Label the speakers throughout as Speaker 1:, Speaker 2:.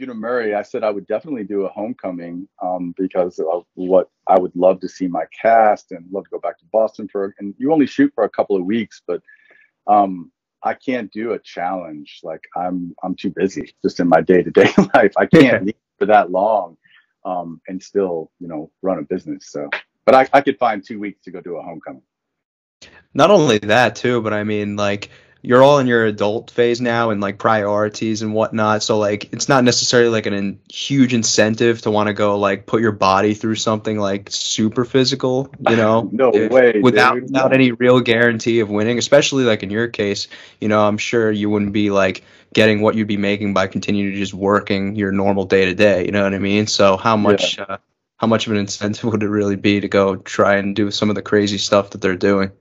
Speaker 1: Bunim/Murray, I said I would definitely do a homecoming um, because of what I would love to see my cast and love to go back to Boston for. And you only shoot for a couple of weeks, but um, I can't do a challenge. Like I'm I'm too busy just in my day to day life. I can't leave for that long um, and still you know run a business. So, but I, I could find two weeks to go do a homecoming.
Speaker 2: Not only that too, but I mean like you're all in your adult phase now and like priorities and whatnot. So like it's not necessarily like a in, huge incentive to want to go like put your body through something like super physical, you know?
Speaker 1: no if, way.
Speaker 2: Without
Speaker 1: dude.
Speaker 2: without any real guarantee of winning, especially like in your case, you know, I'm sure you wouldn't be like getting what you'd be making by continuing to just working your normal day to day. You know what I mean? So how much yeah. uh, how much of an incentive would it really be to go try and do some of the crazy stuff that they're doing?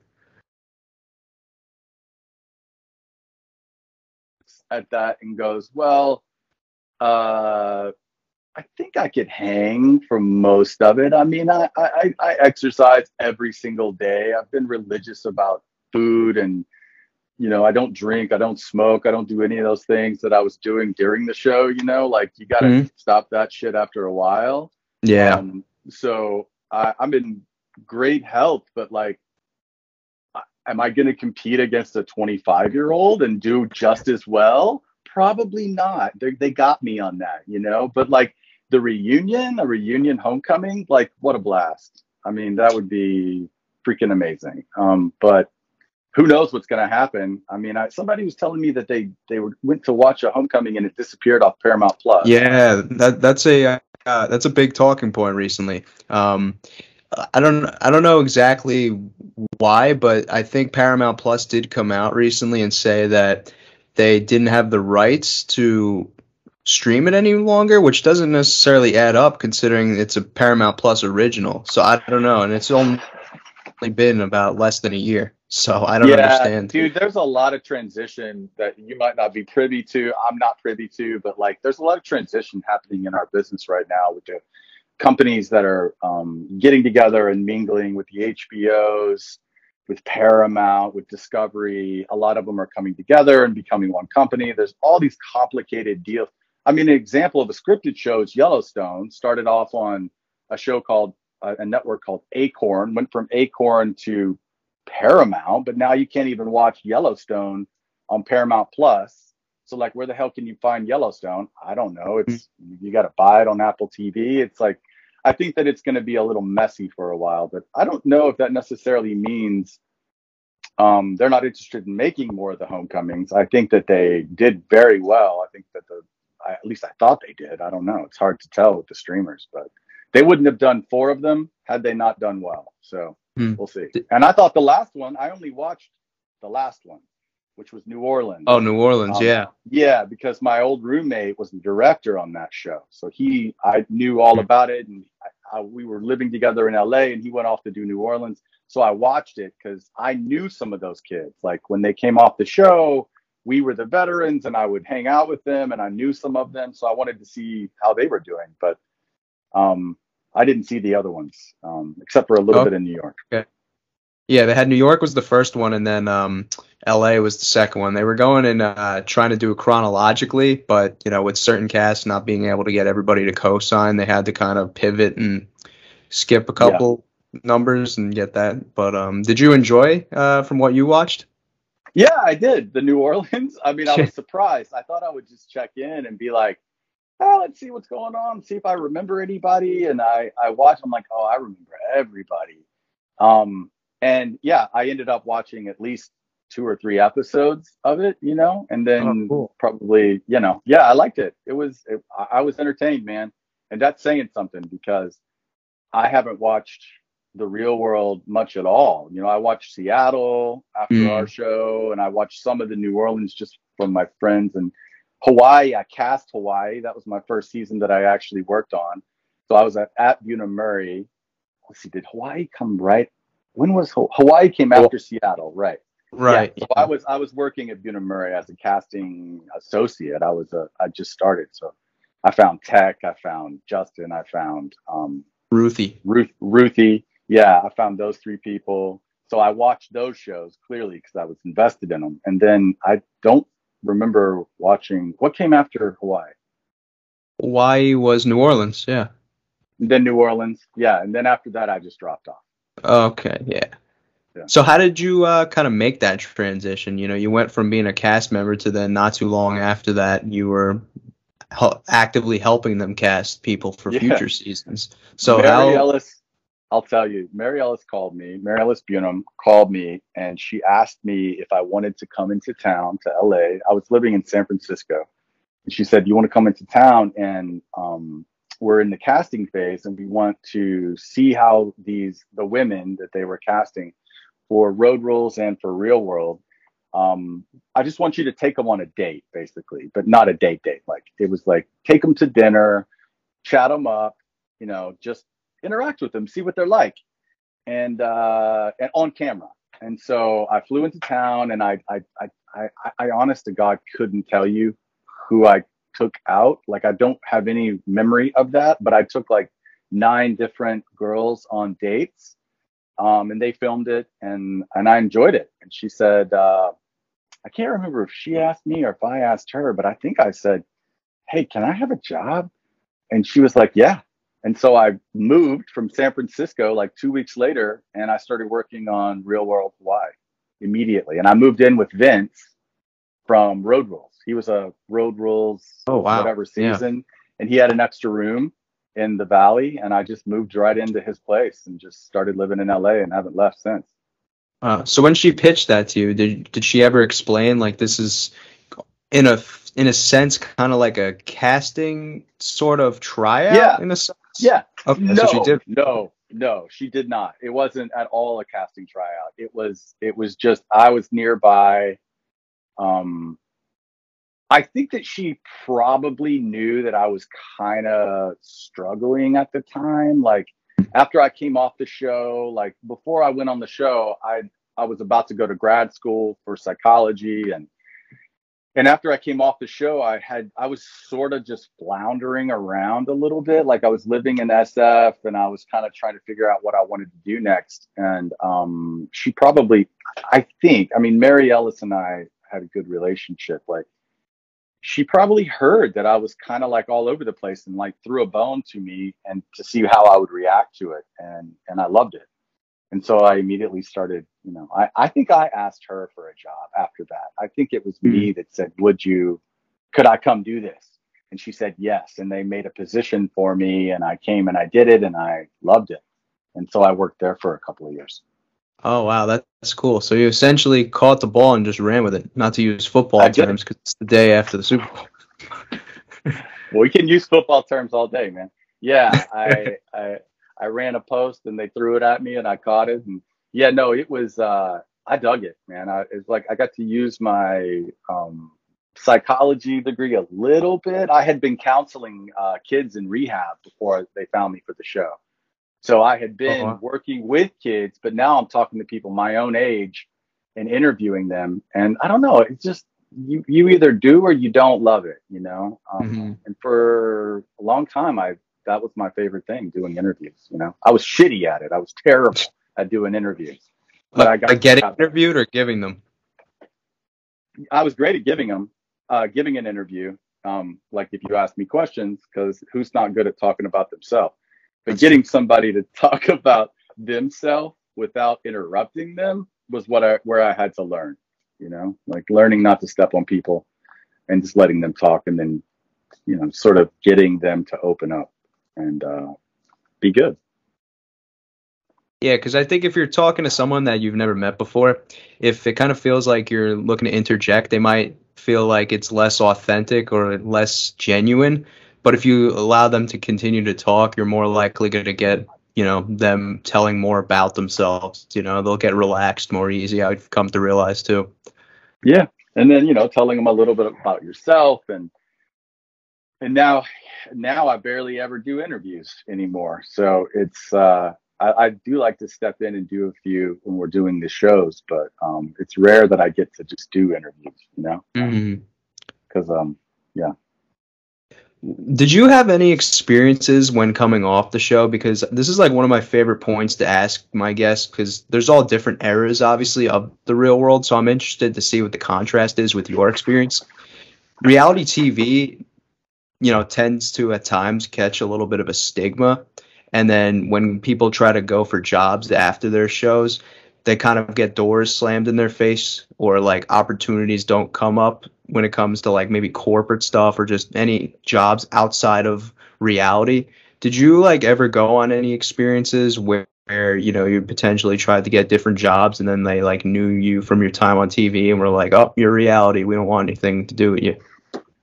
Speaker 1: At that and goes, well, uh, I think I could hang for most of it. I mean, I, I, I exercise every single day. I've been religious about food and, you know, I don't drink, I don't smoke, I don't do any of those things that I was doing during the show, you know, like you got to mm-hmm. stop that shit after a while.
Speaker 2: Yeah. Um,
Speaker 1: so I, I'm in great health, but like am I going to compete against a 25 year old and do just as well? Probably not. They, they got me on that, you know, but like the reunion, a reunion homecoming, like what a blast. I mean, that would be freaking amazing. Um, but who knows what's going to happen? I mean, I, somebody was telling me that they they went to watch a homecoming and it disappeared off Paramount Plus.
Speaker 2: Yeah, that that's a uh, that's a big talking point recently. Um, I don't I don't know exactly why, but I think Paramount Plus did come out recently and say that they didn't have the rights to stream it any longer, which doesn't necessarily add up considering it's a Paramount Plus original. So I don't know, and it's only been about less than a year. So I don't
Speaker 1: yeah,
Speaker 2: understand.
Speaker 1: Dude, there's a lot of transition that you might not be privy to. I'm not privy to, but like there's a lot of transition happening in our business right now with the companies that are um, getting together and mingling with the HBOs, with Paramount, with Discovery. A lot of them are coming together and becoming one company. There's all these complicated deals. I mean, an example of a scripted show is Yellowstone. Started off on a show called uh, a network called Acorn. Went from Acorn to Paramount, but now you can't even watch Yellowstone on Paramount Plus so like, where the hell can you find Yellowstone? I don't know. It's mm-hmm. you got to buy it on Apple TV. It's like, I think that it's going to be a little messy for a while, but I don't know if that necessarily means um, they're not interested in making more of the homecomings. I think that they did very well. I think that the, I, at least I thought they did. I don't know. It's hard to tell with the streamers, but they wouldn't have done four of them had they not done well. So hmm. we'll see. And I thought the last one, I only watched the last one which was New Orleans.
Speaker 2: Oh, New Orleans, um, yeah.
Speaker 1: Yeah, because my old roommate was the director on that show. So he, I knew all hmm. about it. And I, I, we were living together in LA and he went off to do New Orleans. So I watched it because I knew some of those kids. Like when they came off the show, we were the veterans and I would hang out with them and I knew some of them. So I wanted to see how they were doing. But um, I didn't see the other ones um, except for a little oh, bit in New York.
Speaker 2: Okay. Yeah, they had New York was the first one, and then um, L.A. was the second one. They were going and uh, trying to do it chronologically, but you know, with certain casts not being able to get everybody to co-sign, they had to kind of pivot and skip a couple yeah. numbers and get that. But um, did you enjoy uh, from what you watched?
Speaker 1: Yeah, I did. The New Orleans. I mean, I was surprised. I thought I would just check in and be like, oh, let's see what's going on, see if I remember anybody. And I I watched. I'm like, oh, I remember everybody. Um, and yeah, I ended up watching at least two or three episodes of it, you know, and then oh, cool. probably, you know, yeah, I liked it. It was, it, I was entertained, man. And that's saying something because I haven't watched the real world much at all. You know, I watched Seattle after mm. our show and I watched some of the New Orleans just from my friends and Hawaii. I cast Hawaii. That was my first season that I actually worked on. So I was at, at Bunim/Murray. Let's see, did Hawaii come right when was Hawaii came after well, Seattle, right?
Speaker 2: Right.
Speaker 1: Yeah. So I was I was working at Bunim/Murray as a casting associate. I was a I just started, so I found Teck, I found Justin, I found um,
Speaker 2: Ruthie,
Speaker 1: Ruth Ruthie. Yeah, I found those three people. So I watched those shows clearly because I was invested in them. And then I don't remember watching what came after Hawaii.
Speaker 2: Hawaii was New Orleans. Yeah.
Speaker 1: then New Orleans. Yeah, and then after that, I just dropped off.
Speaker 2: Okay. Yeah.
Speaker 1: Yeah.
Speaker 2: So how did you uh, kind of make that transition? You know, you went from being a cast member to then not too long after that you were hel- actively helping them cast people for
Speaker 1: Yeah.
Speaker 2: future seasons. So
Speaker 1: Mary
Speaker 2: how?
Speaker 1: Ellis, I'll tell you, Mary Ellis called me. Mary Ellis Bunim called me, and she asked me if I wanted to come into town to LA. I was living in San Francisco, and she said, "You want to come into town?" And um, we're in the casting phase, and we want to see how these the women that they were casting for Road Rules and for Real World. Um, I just want you to take them on a date, basically, but not a date date. Like it was like take them to dinner, chat them up, you know, just interact with them, see what they're like, and uh, and on camera. And so I flew into town, and I I I I, I honest to God couldn't tell you who I took out. Like I don't have any memory of that, but I took like nine different girls on dates, um, and they filmed it, and and I enjoyed it. And she said, uh, I can't remember if she asked me or if I asked her, but I think I said, "Hey, can I have a job?" And she was like, "Yeah." And so I moved from San Francisco like two weeks later, and I started working on Real World Hawaii immediately. And I moved in with Vince from Road Rules. He was a Road Rules
Speaker 2: Oh, wow.
Speaker 1: whatever
Speaker 2: Yeah.
Speaker 1: season, and he had an extra room in the valley, and I just moved right into his place and just started living in LA and haven't left since.
Speaker 2: Uh, so when she pitched that to you, did did she ever explain like this is in a in a sense kind of like a casting sort of tryout
Speaker 1: Yeah.
Speaker 2: in a sense?
Speaker 1: Yeah,
Speaker 2: Okay,
Speaker 1: no,
Speaker 2: she did.
Speaker 1: no, no, she did not. It wasn't at all a casting tryout. It was, it was just I was nearby. Um, I think that she probably knew that I was kind of struggling at the time. Like after I came off the show, like before I went on the show, I I was about to go to grad school for psychology and and after I came off the show, I had I was sort of just floundering around a little bit. Like I was living in SF and I was kind of trying to figure out what I wanted to do next. And um, she probably, I think, I mean, Mary Ellis and I had a good relationship. Like she probably heard that I was kind of like all over the place and like threw a bone to me and to see how I would react to it. And and I loved it. And so I immediately started, you know, I, I think I asked her for a job after that. I think it was hmm. me that said, Would you, could I come do this? And she said yes. And they made a position for me and I came and I did it and I loved it. And so I worked there for a couple of years.
Speaker 2: Oh wow, that's cool. So you essentially caught the ball and just ran with it. Not to use football terms because it's the day after the Super Bowl.
Speaker 1: Well, we can use football terms all day, man. Yeah, I I I ran a post and they threw it at me and I caught it and yeah, no, it was uh I dug it, man. I it's like I got to use my um psychology degree a little bit. I had been counseling uh kids in rehab before they found me for the show. So I had been
Speaker 2: wow.
Speaker 1: working with kids, but now I'm talking to people my own age and interviewing them. And I don't know, it's just you you either do or you don't love it, you know. Um,
Speaker 2: Mhm.
Speaker 1: And for a long time, I that was my favorite thing, doing interviews. You know, I was shitty at it. I was terrible at doing interviews. But I got
Speaker 2: like getting interviewed or giving them.
Speaker 1: I was great at giving them, uh, giving an interview. Um, like if you ask me questions, because who's not good at talking about themselves? But getting somebody to talk about themselves without interrupting them was what I where I had to learn. You know, like learning not to step on people and just letting them talk, and then you know, sort of getting them to open up and uh, be good.
Speaker 2: Yeah, because I think if you're talking to someone that you've never met before, if it kind of feels like you're looking to interject, they might feel like it's less authentic or less genuine. But if you allow them to continue to talk, you're more likely going to get, you know, them telling more about themselves. You know, they'll get relaxed more easy. I've come to realize too.
Speaker 1: Yeah, and then you know, telling them a little bit about yourself, and and now, now I barely ever do interviews anymore. So it's uh, I, I do like to step in and do a few when we're doing the shows, but um, it's rare that I get to just do interviews, you know, because um,
Speaker 2: Did you have any experiences when coming off the show? Because this is like one of my favorite points to ask my guests because there's all different eras, obviously, of the real world. So I'm interested to see what the contrast is with your experience. Reality TV, you know, tends to at times catch a little bit of a stigma. And then when people try to go for jobs after their shows, they kind of get doors slammed in their face or like opportunities don't come up when it comes to like maybe corporate stuff or just any jobs outside of reality. Did you like ever go on any experiences where, where you know you potentially tried to get different jobs and then they like knew you from your time on TV and were like, "Oh, you're reality. We don't want anything to do with you."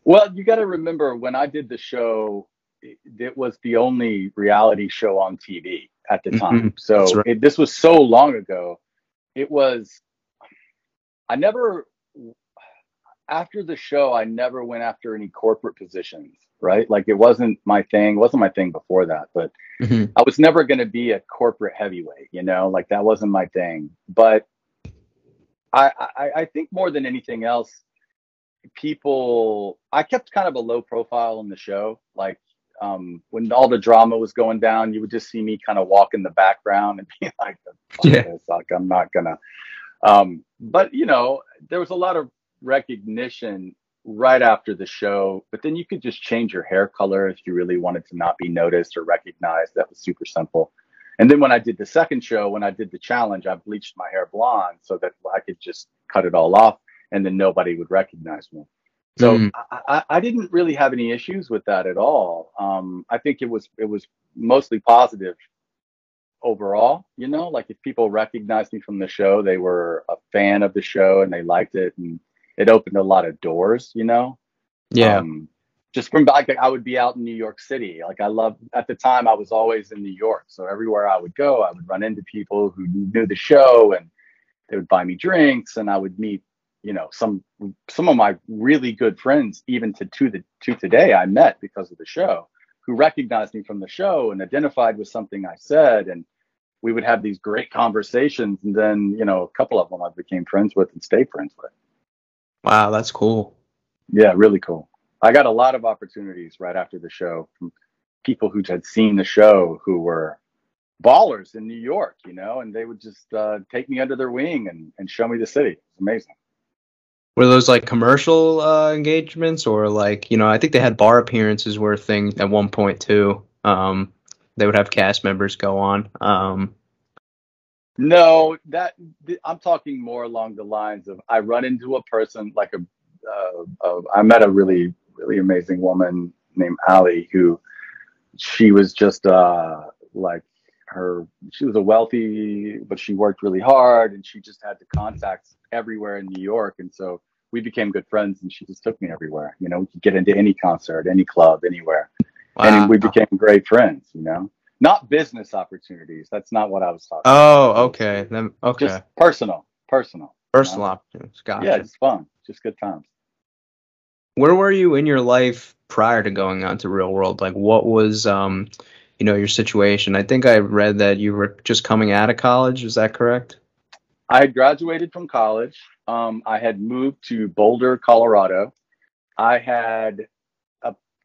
Speaker 1: Well, you got to remember when I did the show, it, it, was the only reality show on TV at the time. Mm-hmm. So right. it, this was so long ago. It was. I never after the show, I never went after any corporate positions, right? Like it wasn't my thing, wasn't my thing before that, but mm-hmm. I was never going to be a corporate heavyweight, you know, like that wasn't my thing. But I, I, I think more than anything else, people, I kept kind of a low profile in the show. Like um, when all the drama was going down, you would just see me kind of walk in the background and be like, yeah. like I'm not gonna. Um, but you know, there was a lot of recognition right after the show, but then you could just change your hair color if you really wanted to not be noticed or recognized. That was super simple. And then when I did the second show, when I did the challenge, I bleached my hair blonde so that I could just cut it all off and then nobody would recognize me. So mm. I, I, didn't really have any issues with that at all. Um, I think it was it was mostly positive overall. You know, like if people recognized me from the show, they were a fan of the show and they liked it, and it opened a lot of doors, you know?
Speaker 2: Yeah. Um,
Speaker 1: just from like I would be out in New York City. Like I love at the time I was always in New York. So everywhere I would go, I would run into people who knew the show and they would buy me drinks and I would meet, you know, some some of my really good friends even to to the to today I met because of the show who recognized me from the show and identified with something I said and we would have these great conversations and then, you know, a couple of them I became friends with and stayed friends with.
Speaker 2: Wow, that's cool.
Speaker 1: Yeah, really cool. I got a lot of opportunities right after the show from people who had seen the show who were ballers in New York, you know, and they would just uh, take me under their wing and, and show me the city. It's amazing.
Speaker 2: Were those like commercial uh, engagements or like, you know, I think they had bar appearances were a thing at one point too. Um, they would have cast members go on. Um,
Speaker 1: no, that I'm talking more along the lines of I run into a person like a, uh, I met a really really amazing woman named Ali who she was just uh, like her she was a wealthy but she worked really hard and she just had the contacts everywhere in New York. And so we became good friends and she just took me everywhere. You know we could get into any concert any club anywhere. Wow. and we became great friends you know not business opportunities. That's not what I was talking.
Speaker 2: Oh, about. okay. Then okay.
Speaker 1: Just personal, personal,
Speaker 2: personal you know? opportunities. Gotcha.
Speaker 1: Yeah, it's fun, just good times.
Speaker 2: Where were you in your life prior to going on to real world? Like, what was um, you know, your situation? I think I read that you were just coming out of college. Is that correct?
Speaker 1: I had graduated from college. Um, I had moved to Boulder, Colorado. I had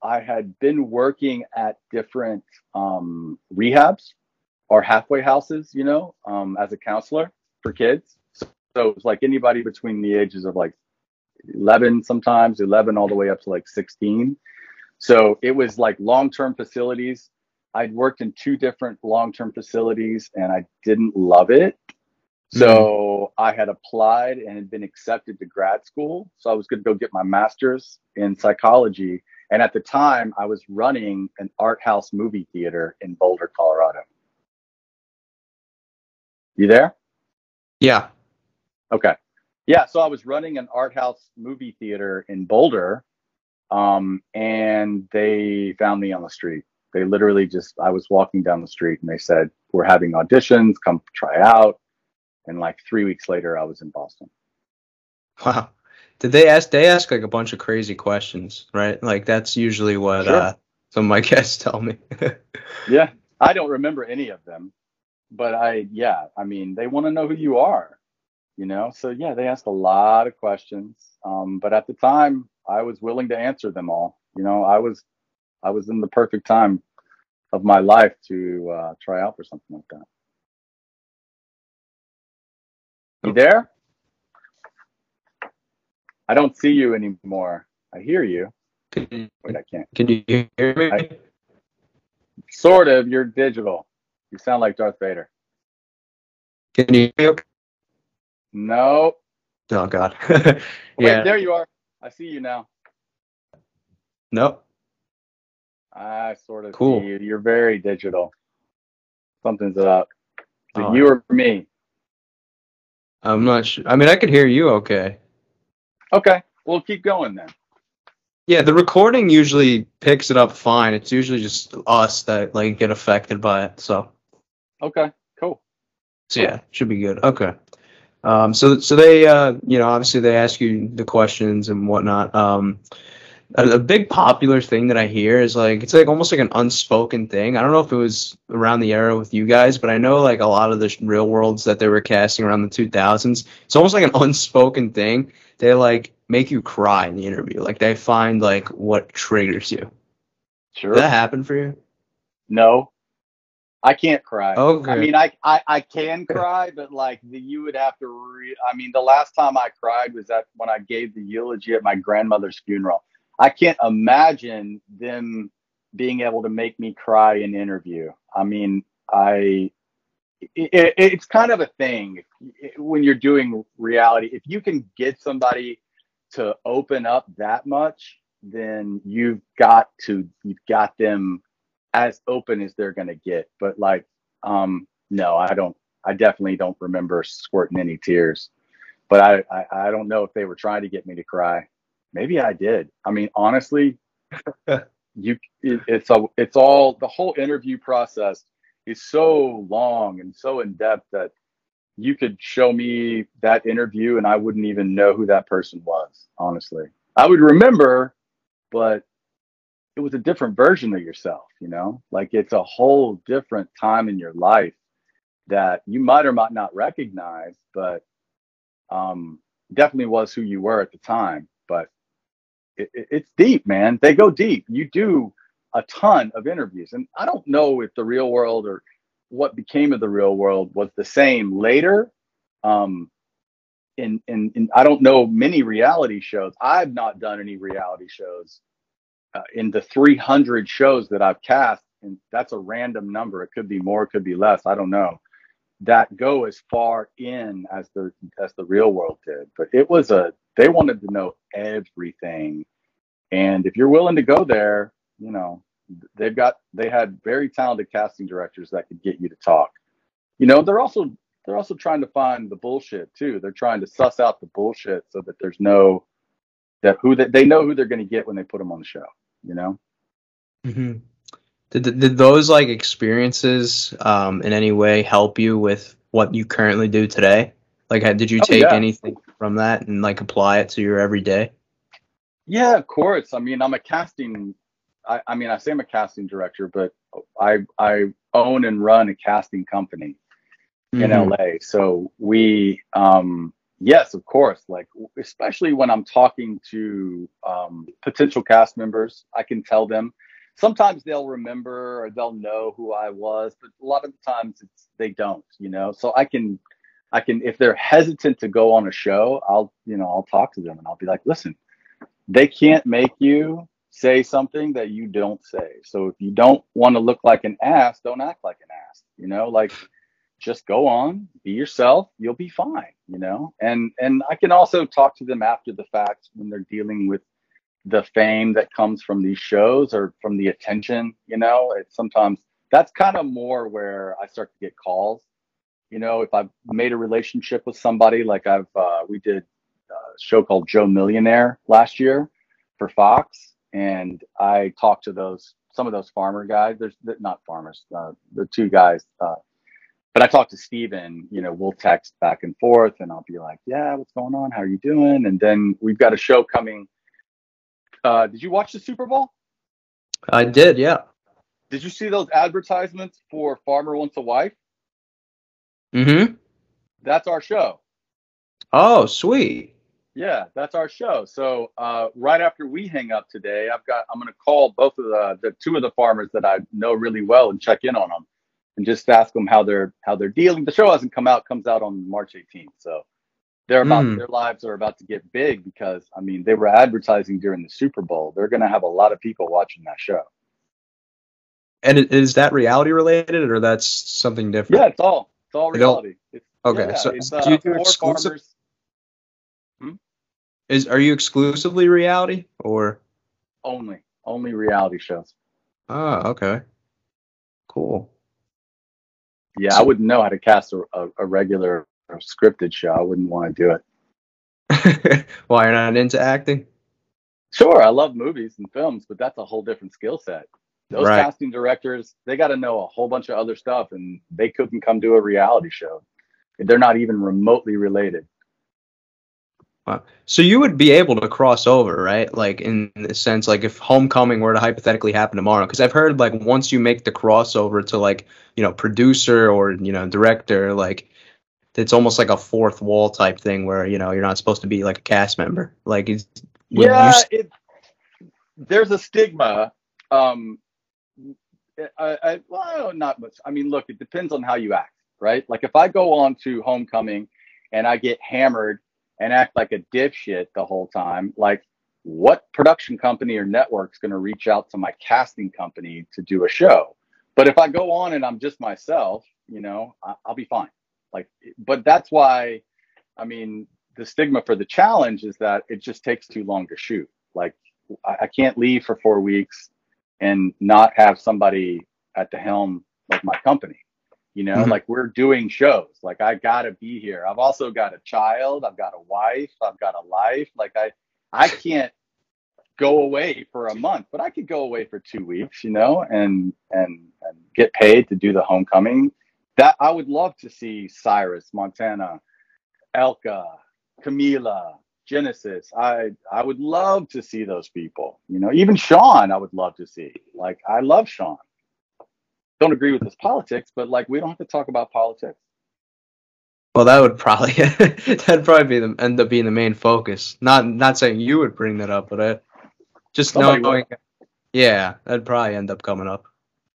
Speaker 1: I had been working at different um, rehabs or halfway houses, you know, um, as a counselor for kids. So, so it was like anybody between the ages of like 11 sometimes, 11 all the way up to like 16. So it was like long term facilities. I'd worked in two different long term facilities and I didn't love it. So mm-hmm. I had applied and had been accepted to grad school. So I was going to go get my master's in psychology and at the time, I was running an art house movie theater in Boulder, Colorado. You there?
Speaker 2: Yeah.
Speaker 1: Okay. Yeah. So I was running an art house movie theater in Boulder, um, and they found me on the street. They literally just, I was walking down the street and they said, We're having auditions, come try out. And like three weeks later, I was in Boston.
Speaker 2: Wow. Did they ask? They ask like a bunch of crazy questions, right? Like that's usually what sure. uh, some of my guests tell me.
Speaker 1: yeah, I don't remember any of them, but I yeah, I mean they want to know who you are, you know. So yeah, they ask a lot of questions. Um, but at the time, I was willing to answer them all. You know, I was I was in the perfect time of my life to uh, try out for something like that. You there? I don't see you anymore. I hear you.
Speaker 2: Can,
Speaker 1: Wait, I can't.
Speaker 2: can you hear me?
Speaker 1: I- Sort of. You're digital. You sound like Darth Vader.
Speaker 2: can you hear me?
Speaker 1: No.
Speaker 2: Oh God.
Speaker 1: Wait,
Speaker 2: yeah.
Speaker 1: there you are. I see you now.
Speaker 2: Nope.
Speaker 1: I sort of
Speaker 2: Cool.
Speaker 1: see you. You're very digital. Something's up.
Speaker 2: Oh.
Speaker 1: you or me?
Speaker 2: I'm not sure. I mean, I could hear you okay.
Speaker 1: Okay. We'll keep going then.
Speaker 2: Yeah, the recording usually picks it up fine. It's usually just us that like get affected by it. So,
Speaker 1: Okay. Cool.
Speaker 2: so yeah, should be good. Okay. Um, so so they uh, you know obviously they ask you the questions and whatnot. Um, a, big popular thing that I hear is like it's like almost like an unspoken thing. I don't know if it was around the era with you guys, but I know like a lot of the real worlds that they were casting around the 2000s. It's almost like an unspoken thing. They like make you cry in the interview. Like they find like what triggers you.
Speaker 1: Sure.
Speaker 2: Did that happen for you?
Speaker 1: No. I can't cry.
Speaker 2: Okay.
Speaker 1: I mean, I, I, I can cry, but like the, you would have to. Re- I mean, the last time I cried was that when I gave the eulogy at my grandmother's funeral. I can't imagine them being able to make me cry in interview. I mean, I. It, it's kind of a thing when you're doing reality. If you can get somebody to open up that much, then you've got to you've got them as open as they're going to get. But like, um, no, I don't. I definitely don't remember squirting any tears. But I, I, I don't know if they were trying to get me to cry. Maybe I did. I mean, honestly, you, it, it's a, it's all the whole interview process is so long and so in depth that you could show me that interview and I wouldn't even know who that person was. Honestly, I would remember, but it was a different version of yourself, you know, like it's a whole different time in your life that you might or might not recognize, but um, definitely was who you were at the time. But it, it, it's deep, man. They go deep. You do a ton of interviews, and I don't know if the real world or what became of the real world was the same later. Um, in, in, in I don't know many reality shows. I've not done any reality shows uh, in the 300 shows that I've cast, and that's a random number. It could be more, it could be less. I don't know. That go as far in as the as the real world did, but it was a. They wanted to know everything, and if you're willing to go there, you know, they've got they had very talented casting directors that could get you to talk. You know, they're also they're also trying to find the bullshit too. They're trying to suss out the bullshit so that there's no that who they, they know who they're going to get when they put them on the show you know
Speaker 2: hmm Did, did those like experiences um in any way help you with what you currently do today? Like, did you
Speaker 1: Oh,
Speaker 2: take
Speaker 1: yeah.
Speaker 2: anything from that and like apply it to your everyday?
Speaker 1: Yeah of course. I mean i'm a casting I, I mean i say i'm a casting director but i i own and run a casting company in
Speaker 2: Mhm.
Speaker 1: la so we um yes of course like especially when i'm talking to um potential cast members i can tell them. Sometimes they'll remember or they'll know who i was but a lot of the times it's they don't you know? So i can i can if they're hesitant to go on a show i'll you know i'll talk to them and i'll be like listen they can't make you say something that you don't say. So if you don't want to look like an ass don't act like an ass you know like just go on be yourself you'll be fine you know? And and i can also talk to them after the fact when they're dealing with the fame that comes from these shows or from the attention you know? It's sometimes that's kind of more where i start to get calls. You know if i've made a relationship with somebody like i've uh, we did show called joe millionaire last year for fox and i talked to those some of those farmer guys there's not farmers uh, the two guys uh, but I talked to Steven, you know, we'll text back and forth and I'll be like, yeah, what's going on? How are you doing? And then we've got a show coming. Uh, did you watch the Super Bowl?
Speaker 2: I did, yeah.
Speaker 1: Did you see those advertisements for Farmer Wants a Wife?
Speaker 2: Mm-hmm.
Speaker 1: That's our show.
Speaker 2: Oh, sweet.
Speaker 1: Yeah, that's our show. So uh, right after we hang up today, I've got I'm going to call both of the the two of the farmers that I know really well and check in on them and just ask them how they're how they're dealing. The show hasn't come out; comes out on March 18th. So they're about
Speaker 2: Mm.
Speaker 1: their lives are about to get big because I mean they were advertising during the Super Bowl. They're going to have a lot of people watching that show.
Speaker 2: And is that reality related or that's something different?
Speaker 1: Yeah, it's all it's all reality. It's,
Speaker 2: Okay,
Speaker 1: yeah,
Speaker 2: so
Speaker 1: it's,
Speaker 2: do you
Speaker 1: uh,
Speaker 2: do exclusive?
Speaker 1: farmers.
Speaker 2: Is are you exclusively reality or?
Speaker 1: only only reality shows.
Speaker 2: Oh, okay. Cool.
Speaker 1: Yeah, I wouldn't know how to cast a, a, a regular scripted show. I wouldn't want to do it.
Speaker 2: Why you're not into acting?
Speaker 1: Sure, I love movies and films, but that's a whole different skill set. Those
Speaker 2: Right.
Speaker 1: casting directors, they got to know a whole bunch of other stuff, and they couldn't come do a reality show. They're not even remotely related.
Speaker 2: So you would be able to cross over, right? Like in the sense, like if Homecoming were to hypothetically happen tomorrow, because I've heard like once you make the crossover to like you know producer or you know director, like it's almost like a fourth wall type thing where you know you're not supposed to be like a cast member. Like, it's,
Speaker 1: yeah, it, there's a stigma. Um, I, I, well, not much. I mean, look, it depends on how you act, right? Like if I go on to Homecoming and I get hammered and act like a dipshit the whole time, like what production company or network's going to reach out to my casting company to do a show? But if I go on and I'm just myself, you know, I, I'll be fine. Like, but that's why, I mean, the stigma for the challenge is that it just takes too long to shoot. Like, I, I can't leave for four weeks and not have somebody at the helm like my company. You know,
Speaker 2: Mhm.
Speaker 1: like we're doing shows. Like I gotta be here. I've also got a child. I've got a wife. I've got a life. Like I, I can't go away for a month, but I could go away for two weeks. You know, and and and get paid to do the homecoming. That I would love to see Syrus, Montana, Elka, Kameelah, Genesis. I I would love to see those people. You know, even Sean, I would love to see. Like I love Sean. Don't agree with his politics, but like we don't have to talk about politics.
Speaker 2: well, that would probably that'd probably be the end up being the main focus. Not not saying you would bring that up, but I, just
Speaker 1: Somebody
Speaker 2: knowing, yeah, that'd probably end up coming up.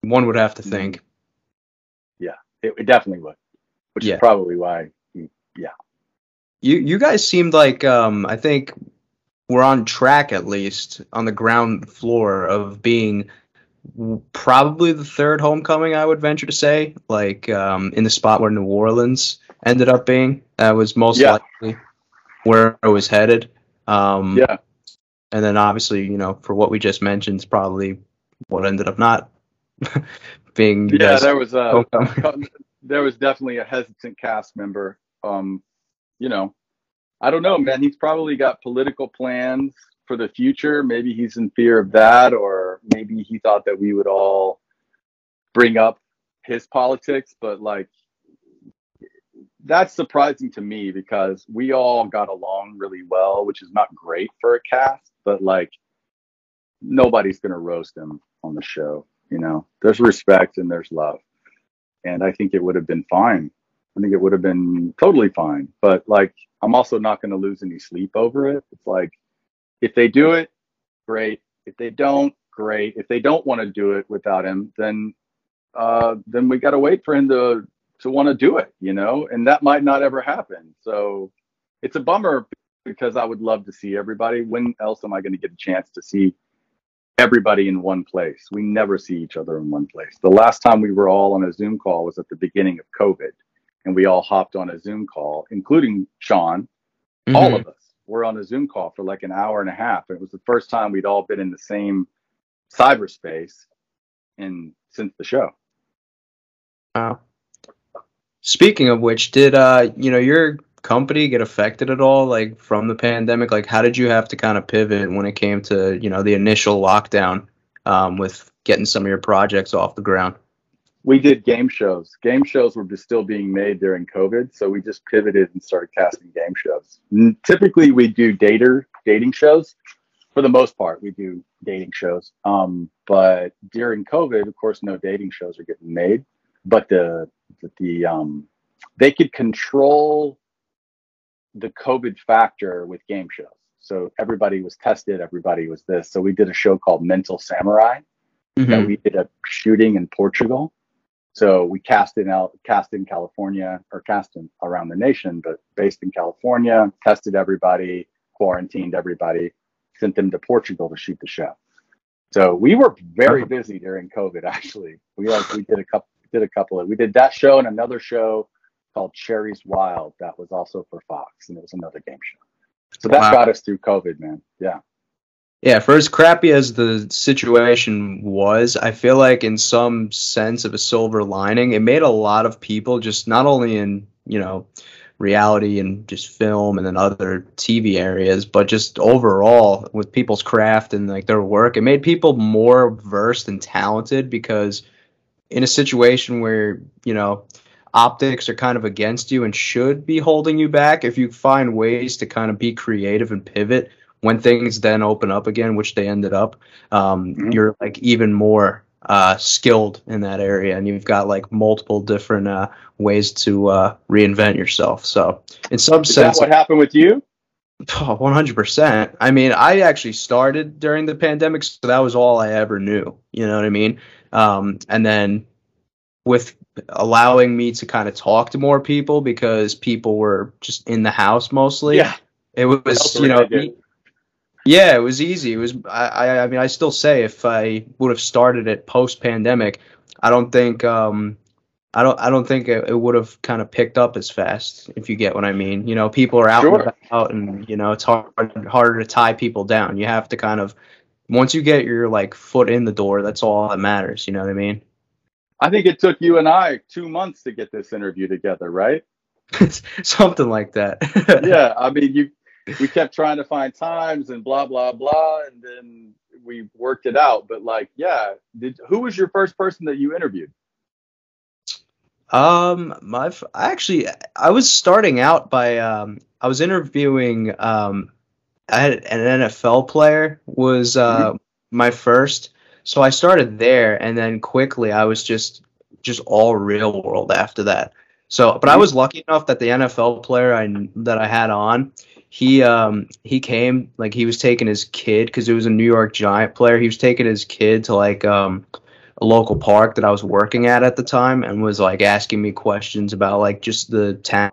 Speaker 2: One would have to
Speaker 1: Mhm.
Speaker 2: think.
Speaker 1: It, it definitely would, which
Speaker 2: Yeah.
Speaker 1: is probably why. Yeah.
Speaker 2: You you guys seemed like um I think we're on track at least on the ground floor of being probably the third homecoming I would venture to say like um in the spot where New Orleans ended up being that was most
Speaker 1: Yeah.
Speaker 2: likely where it was headed um
Speaker 1: Yeah,
Speaker 2: and then obviously you know for what we just mentioned is probably what ended up not being
Speaker 1: yeah. There was a
Speaker 2: homecoming.
Speaker 1: there was definitely a hesitant cast member. Um, you know, I don't know, man. He's probably got political plans for the future. Maybe he's in fear of that, or maybe he thought that we would all bring up his politics. But like, that's surprising to me because we all got along really well, which is not great for a cast. But like, nobody's gonna roast him on the show. You know, there's respect and there's love and I think it would have been fine. I think it would have been totally fine. But like, I'm also not to lose any sleep over it. It's like, if they do it, great. If they don't, great. If they don't want to do it without him, then uh, then we got to wait for him to to want to do it, you know. And that might not ever happen. So it's a bummer because I would love to see everybody. When else am I going to get a chance to see everybody in one place. We never see each other in one place. The last time we were all on a Zoom call was at the beginning of COVID, and we all hopped on a Zoom call, including Sean. All
Speaker 2: Mhm.
Speaker 1: of us were on a Zoom call for like an hour and a half. It was the first time we'd all been in the same cyberspace in since the show.
Speaker 2: Wow. Speaking of which, did uh you know your company get affected at all like from the pandemic? Like how did you have to kind of pivot when it came to, you know, the initial lockdown um with getting some of your projects off the ground?
Speaker 1: We did game shows. Game shows were just still being made during COVID, so we just pivoted and started casting game shows. Typically, we do dater dating shows. For the most part, we do dating shows. Um, but during COVID, of course, no dating shows are getting made. But the the, the um, they could control the COVID factor with game shows. So everybody was tested, everybody was this. So we did a show called Mental Samurai that we did a shooting in Portugal. So we cast in out, cast in California or cast in around the nation, but based in California, tested everybody, quarantined everybody, sent them to Portugal to shoot the show. So we were very busy during COVID. Actually, we like we did a couple did a couple of we did that show and another show called Cherries Wild that was also for Fox and it was another game show. So that wow. got us through COVID, man. Yeah.
Speaker 2: Yeah, for as crappy as the situation was, I feel like in some sense of a silver lining, it made a lot of people just not only in, you know, reality and just film and then other TV areas, but just overall with people's craft and like their work, it made people more versed and talented because in a situation where, you know, optics are kind of against you and should be holding you back, if you find ways to kind of be creative and pivot when things then open up again, which they ended up, um, mm-hmm. you're like even more uh, skilled in that area, and you've got like multiple different uh, ways to uh, reinvent yourself. So, in some
Speaker 1: Is
Speaker 2: sense,
Speaker 1: what happened with you?
Speaker 2: One hundred percent. I mean, I actually started during the pandemic, so that was all I ever knew. You know what I mean? Um, and then with allowing me to kind of talk to more people because people were just in the house mostly.
Speaker 1: Yeah.
Speaker 2: It was, you know, yeah, it was easy. It was. I. I mean, I still say if I would have started it post pandemic, I don't think. Um, I don't. I don't think it, it would have kind of picked up as fast. If you get what I mean. You know, people are out sure. and about, and you know, it's hard harder to tie people down. You have to kind of once you get your like foot in the door, that's all that matters. You know what I mean?
Speaker 1: I think it took you and I two months to get this interview together, right?
Speaker 2: Something like that.
Speaker 1: yeah, I mean, you we kept trying to find times and blah blah blah, and then we worked it out. But like, yeah, did who was your first person that you interviewed?
Speaker 2: Um, my I actually I was starting out by um I was interviewing um I had an NFL player was uh mm-hmm. my first, so I started there, and then quickly I was just just all real world after that. So, but I mm-hmm. was lucky enough that the NFL player I that I had on, he um he came like he was taking his kid because it was a New York Giant player. He was taking his kid to like um a local park that I was working at at the time and was like asking me questions about like just the town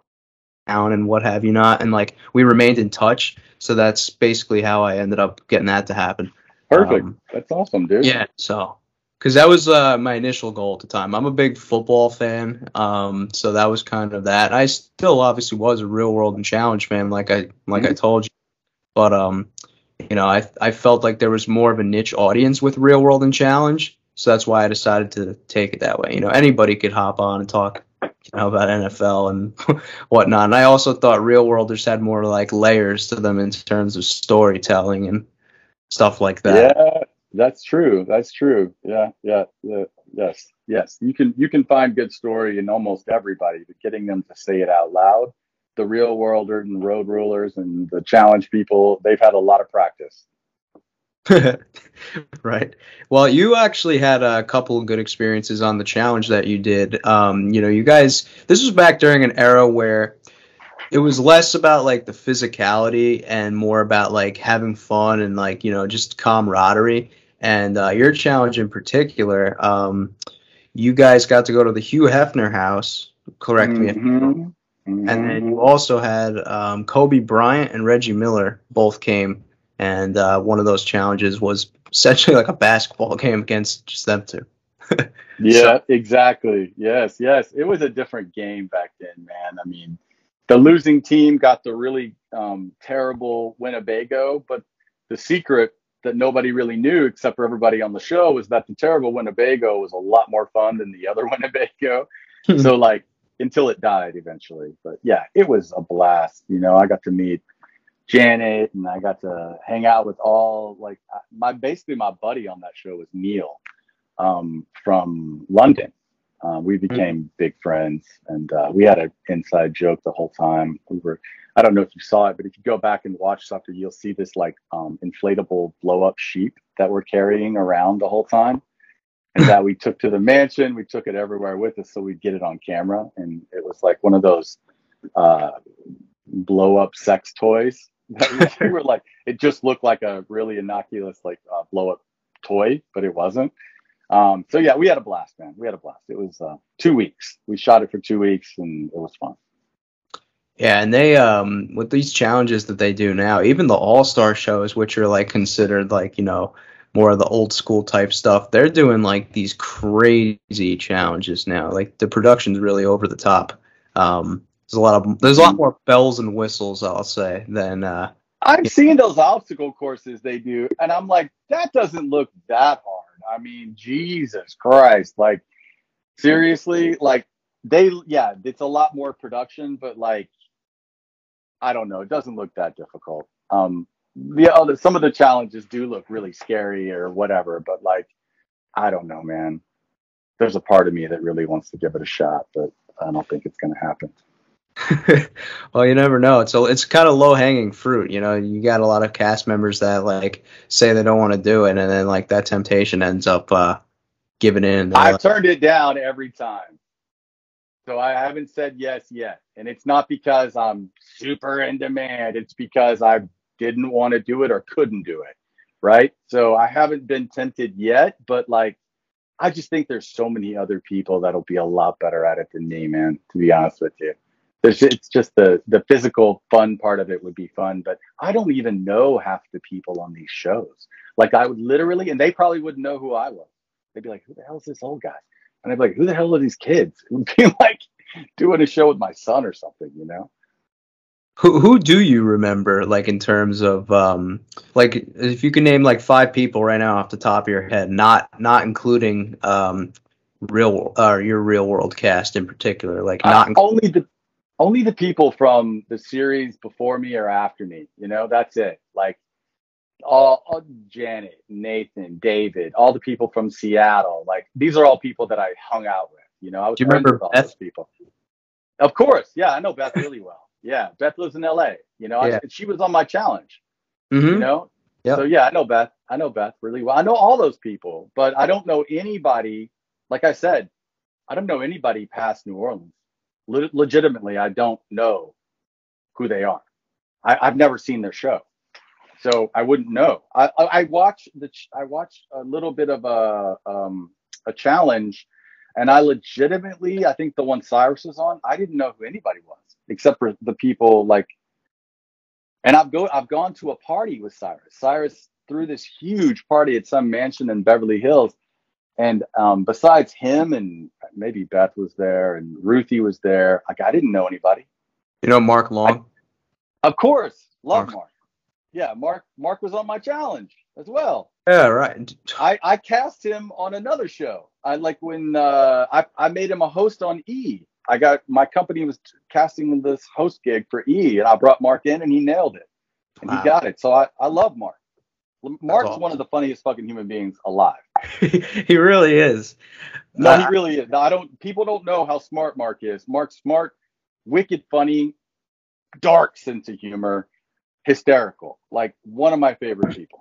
Speaker 2: and what have you not and like we remained in touch so that's basically how I ended up getting that to happen.
Speaker 1: Perfect. Um, that's awesome, dude.
Speaker 2: Yeah, so because that was uh, my initial goal at the time. I'm a big football fan, um, so that was kind of that. I still obviously was a real world and challenge fan, like I like mm-hmm. I told you, but um, you know, I I felt like there was more of a niche audience with real world and challenge, so that's why I decided to take it that way. You know, anybody could hop on and talk, you know, about NFL and whatnot. And I also thought real worlders had more like layers to them in terms of storytelling and stuff like that.
Speaker 1: Yeah that's true. That's true. Yeah, yeah, yeah, yes, yes. You can you can find good story in almost everybody, but getting them to say it out loud, the real worlders and road rulers and the challenge people, they've had a lot of practice.
Speaker 2: right. Well, you actually had a couple of good experiences on the challenge that you did. Um, you know, you guys. This was back during an era where it was less about like the physicality and more about like having fun and like you know just camaraderie and uh, your challenge in particular, um, you guys got to go to the Hugh Hefner house. Correct me. Mm-hmm. Mm-hmm. And then you also had um, Kobe Bryant and Reggie Miller both came, and uh, one of those challenges was essentially like a basketball game against just them two.
Speaker 1: yeah, so. exactly. Yes, yes. It was a different game back then, man. I mean, the losing team got the really um, terrible Winnebago, but the secret that nobody really knew except for everybody on the show was that the terrible Winnebago was a lot more fun than the other Winnebago. Hmm. so like until it died eventually. But yeah, it was a blast. You know, I got to meet Janet and I got to hang out with all like my basically my buddy on that show was Neil um, from London. Uh, we hmm. became mm-hmm. big friends and uh, we had an inside joke the whole time. We were I don't know if you saw it, but if you go back and watch something, you'll see this like um, inflatable blow up sheep that we're carrying around the whole time. And that we took to the mansion. We took it everywhere with us so we'd get it on camera. And it was like one of those uh, blow up sex toys. we were like, it just looked like a really innocuous, like uh, blow up toy, but it wasn't. Um, so yeah, we had a blast, man. We had a blast. It was uh, two weeks. We shot it for two weeks, and it was fun.
Speaker 2: Yeah, and they um with these challenges that they do now, even the All Star shows, which are like considered like you know more of the old school type stuff, they're doing like these crazy challenges now. Like the production's really over the top. Um, there's a lot of there's a lot more bells and whistles, I'll say, than uh.
Speaker 1: I've seen those obstacle courses they do, and I'm like, that doesn't look that hard. I mean, Jesus Christ, like seriously, like they, yeah, it's a lot more production, but like I don't know. It doesn't look that difficult. Um, the other, some of the challenges do look really scary or whatever, but like, I don't know, man. There's a part of me that really wants to give it a shot, but I don't think it's going to happen.
Speaker 2: well, you never know. It's a, it's kind of low hanging fruit. You know, you got a lot of cast members that like say they don't want to do it, and then like that temptation ends up uh, giving in.
Speaker 1: I've like, turned it down every time. So I haven't said yes yet. And it's not because I'm super in demand. It's because I didn't want to do it or couldn't do it. Right. So I haven't been tempted yet, but like, I just think there's so many other people that'll be a lot better at it than me, man, to be honest with you. There's, it's just the the physical fun part of it would be fun, but I don't even know half the people on these shows. Like I would literally, and they probably wouldn't know who I was. They'd be like, "Who the hell is this old guy?" And I'd be like, who the hell are these kids? It would be like doing a show with my son or something, you know?
Speaker 2: Who who do you remember, like in terms of um, like if you can name like five people right now off the top of your head, not not including um, real or uh, your real world cast in particular, like not
Speaker 1: uh, only the only the people from the series before me or after me, you know, that's it. Like all, all, Janet, Nathan, David, all the people from Seattle. Like these are all people that I hung out with. You know, I was
Speaker 2: Do you remember
Speaker 1: all Beth? those people. Of course, yeah, I know Beth really well. Yeah, Beth lives in L.A. You know, yeah. I, she was on my challenge. Mm-hmm. You know, yep. so yeah, I know Beth. I know Beth really well. I know all those people, but I don't know anybody. Like I said, I don't know anybody past New Orleans. Le- legitimately, I don't know who they are. I, I've never seen their show so I wouldn't know. I, I, I watched the I watched a little bit of a um, a challenge, and I legitimately I think the one Syrus was on I didn't know who anybody was except for the people like. And I've go I've gone to a party with Syrus. Syrus threw this huge party at some mansion in Beverly Hills, and um, besides him and maybe Beth was there and Ruthie was there. Like I didn't know anybody.
Speaker 2: You know Mark Long.
Speaker 1: I, of course, love Mark. Mark yeah, Mark Mark was on my challenge as well.
Speaker 2: Yeah, right.
Speaker 1: I, I cast him on another show. I like when uh, I I made him a host on E. I got my company was casting this host gig for E, and I brought Mark in, and he nailed it, and wow. he got it. So I I love Mark. Mark's awesome. one of the funniest fucking human beings alive.
Speaker 2: he really is.
Speaker 1: No, uh, he really is. No, I don't. People don't know how smart Mark is. Mark's smart, wicked funny, dark sense of humor hysterical. Like one of my favorite people.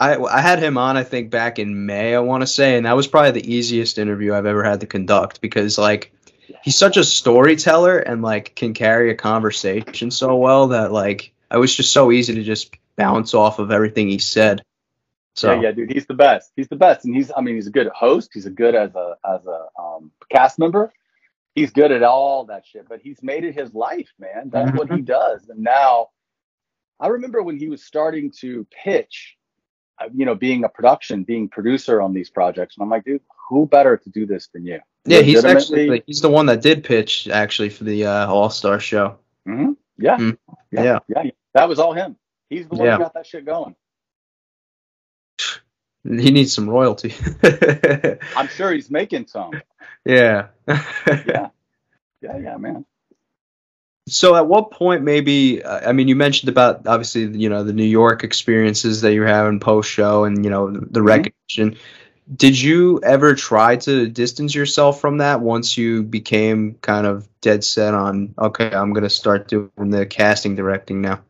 Speaker 2: I, I had him on I think back in May I want to say and that was probably the easiest interview I've ever had to conduct because like he's such a storyteller and like can carry a conversation so well that like I was just so easy to just bounce off of everything he said. So
Speaker 1: yeah, yeah, dude, he's the best. He's the best, and he's I mean he's a good host. He's a good as a as a um, cast member. He's good at all that shit, but he's made it his life, man. That's mm-hmm. what he mm-hmm. does, and now I remember when he was starting to pitch, uh, you know, being a production, being producer on these projects, and I'm like, dude, who better to do this than you?
Speaker 2: Yeah, he's actually he's the one that did pitch actually for the uh, All Star show.
Speaker 1: Mm-hmm. Yeah. Mm-hmm. yeah, yeah, yeah, that was all him. He's the one yeah. who got that shit going.
Speaker 2: He needs some royalty.
Speaker 1: I'm sure he's making some.
Speaker 2: Yeah.
Speaker 1: yeah. Yeah, yeah, man.
Speaker 2: So at what point maybe uh, I mean you mentioned about obviously you know the New York experiences that you're having post show and you know the, the mm-hmm. recognition. Did you ever try to distance yourself from that once you became kind of dead set on okay, I'm going to start doing the casting directing now?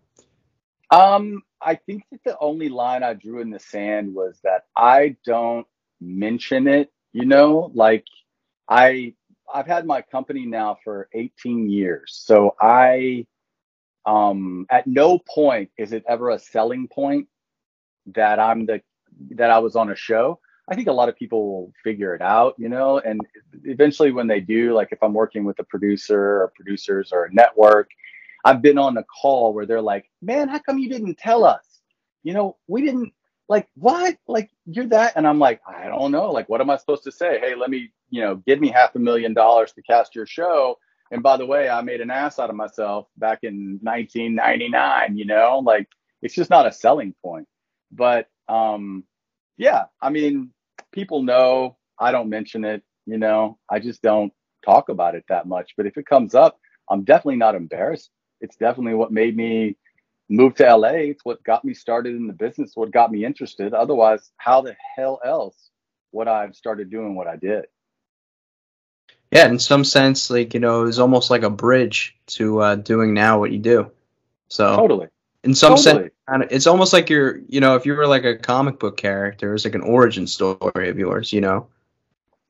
Speaker 1: Um I think that the only line I drew in the sand was that I don't mention it, you know, like I I've had my company now for 18 years. So I, um, at no point is it ever a selling point that I'm the, that I was on a show. I think a lot of people will figure it out, you know, and eventually when they do, like if I'm working with a producer or producers or a network, I've been on a call where they're like, man, how come you didn't tell us? You know, we didn't like what? Like you're that? And I'm like, I don't know. Like, what am I supposed to say? Hey, let me, you know, give me half a million dollars to cast your show. And by the way, I made an ass out of myself back in 1999, you know, like it's just not a selling point. But um, yeah, I mean, people know I don't mention it, you know, I just don't talk about it that much. But if it comes up, I'm definitely not embarrassed. It's definitely what made me move to LA. It's what got me started in the business, what got me interested. Otherwise, how the hell else would I have started doing what I did?
Speaker 2: Yeah, in some sense, like you know, it was almost like a bridge to uh, doing now what you do. So
Speaker 1: totally,
Speaker 2: in some totally. sense, it's almost like you're, you know, if you were like a comic book character, it's like an origin story of yours, you know.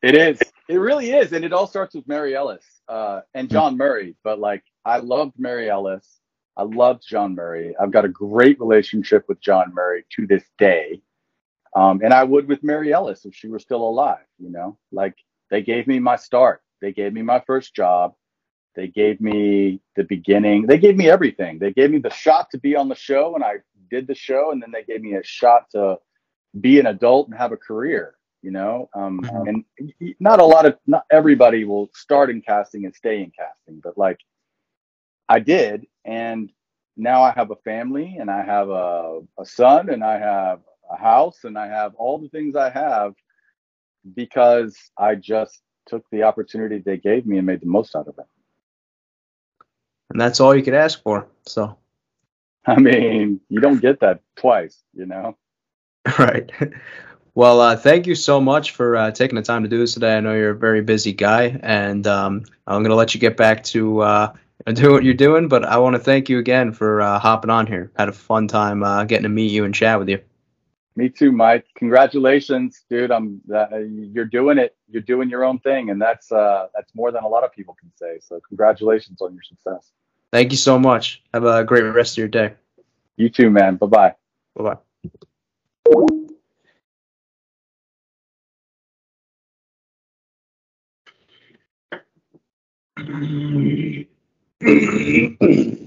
Speaker 1: It is. It really is, and it all starts with Mary Ellis uh, and hmm. Jon Murray. But like, I loved Mary Ellis. I loved Jon Murray. I've got a great relationship with Jon Murray to this day. Um, and I would with Mary Ellis if she were still alive, you know, like they gave me my start. They gave me my first job. They gave me the beginning. They gave me everything. They gave me the shot to be on the show and I did the show. And then they gave me a shot to be an adult and have a career, you know? Um, mm-hmm. And not a lot of, not everybody will start in casting and stay in casting, but like I did. And now I have a family and I have a, a son and I have a house and I have all the things I have because I just took the opportunity they gave me and made the most out of it.
Speaker 2: And that's all you could ask for. So,
Speaker 1: I mean, you don't get that twice, you know?
Speaker 2: Right. Well, uh, thank you so much for uh, taking the time to do this today. I know you're a very busy guy, and um, I'm going to let you get back to uh, do what you're doing. But I want to thank you again for uh, hopping on here. Had a fun time uh, getting to meet you and chat with you.
Speaker 1: Me too, Mike. Congratulations, dude. I'm uh, you're doing it. You're doing your own thing, and that's uh, that's more than a lot of people can say. So congratulations on your success.
Speaker 2: Thank you so much. Have a great rest of your day.
Speaker 1: You too, man. Bye bye.
Speaker 2: Bye bye. Mm-hmm.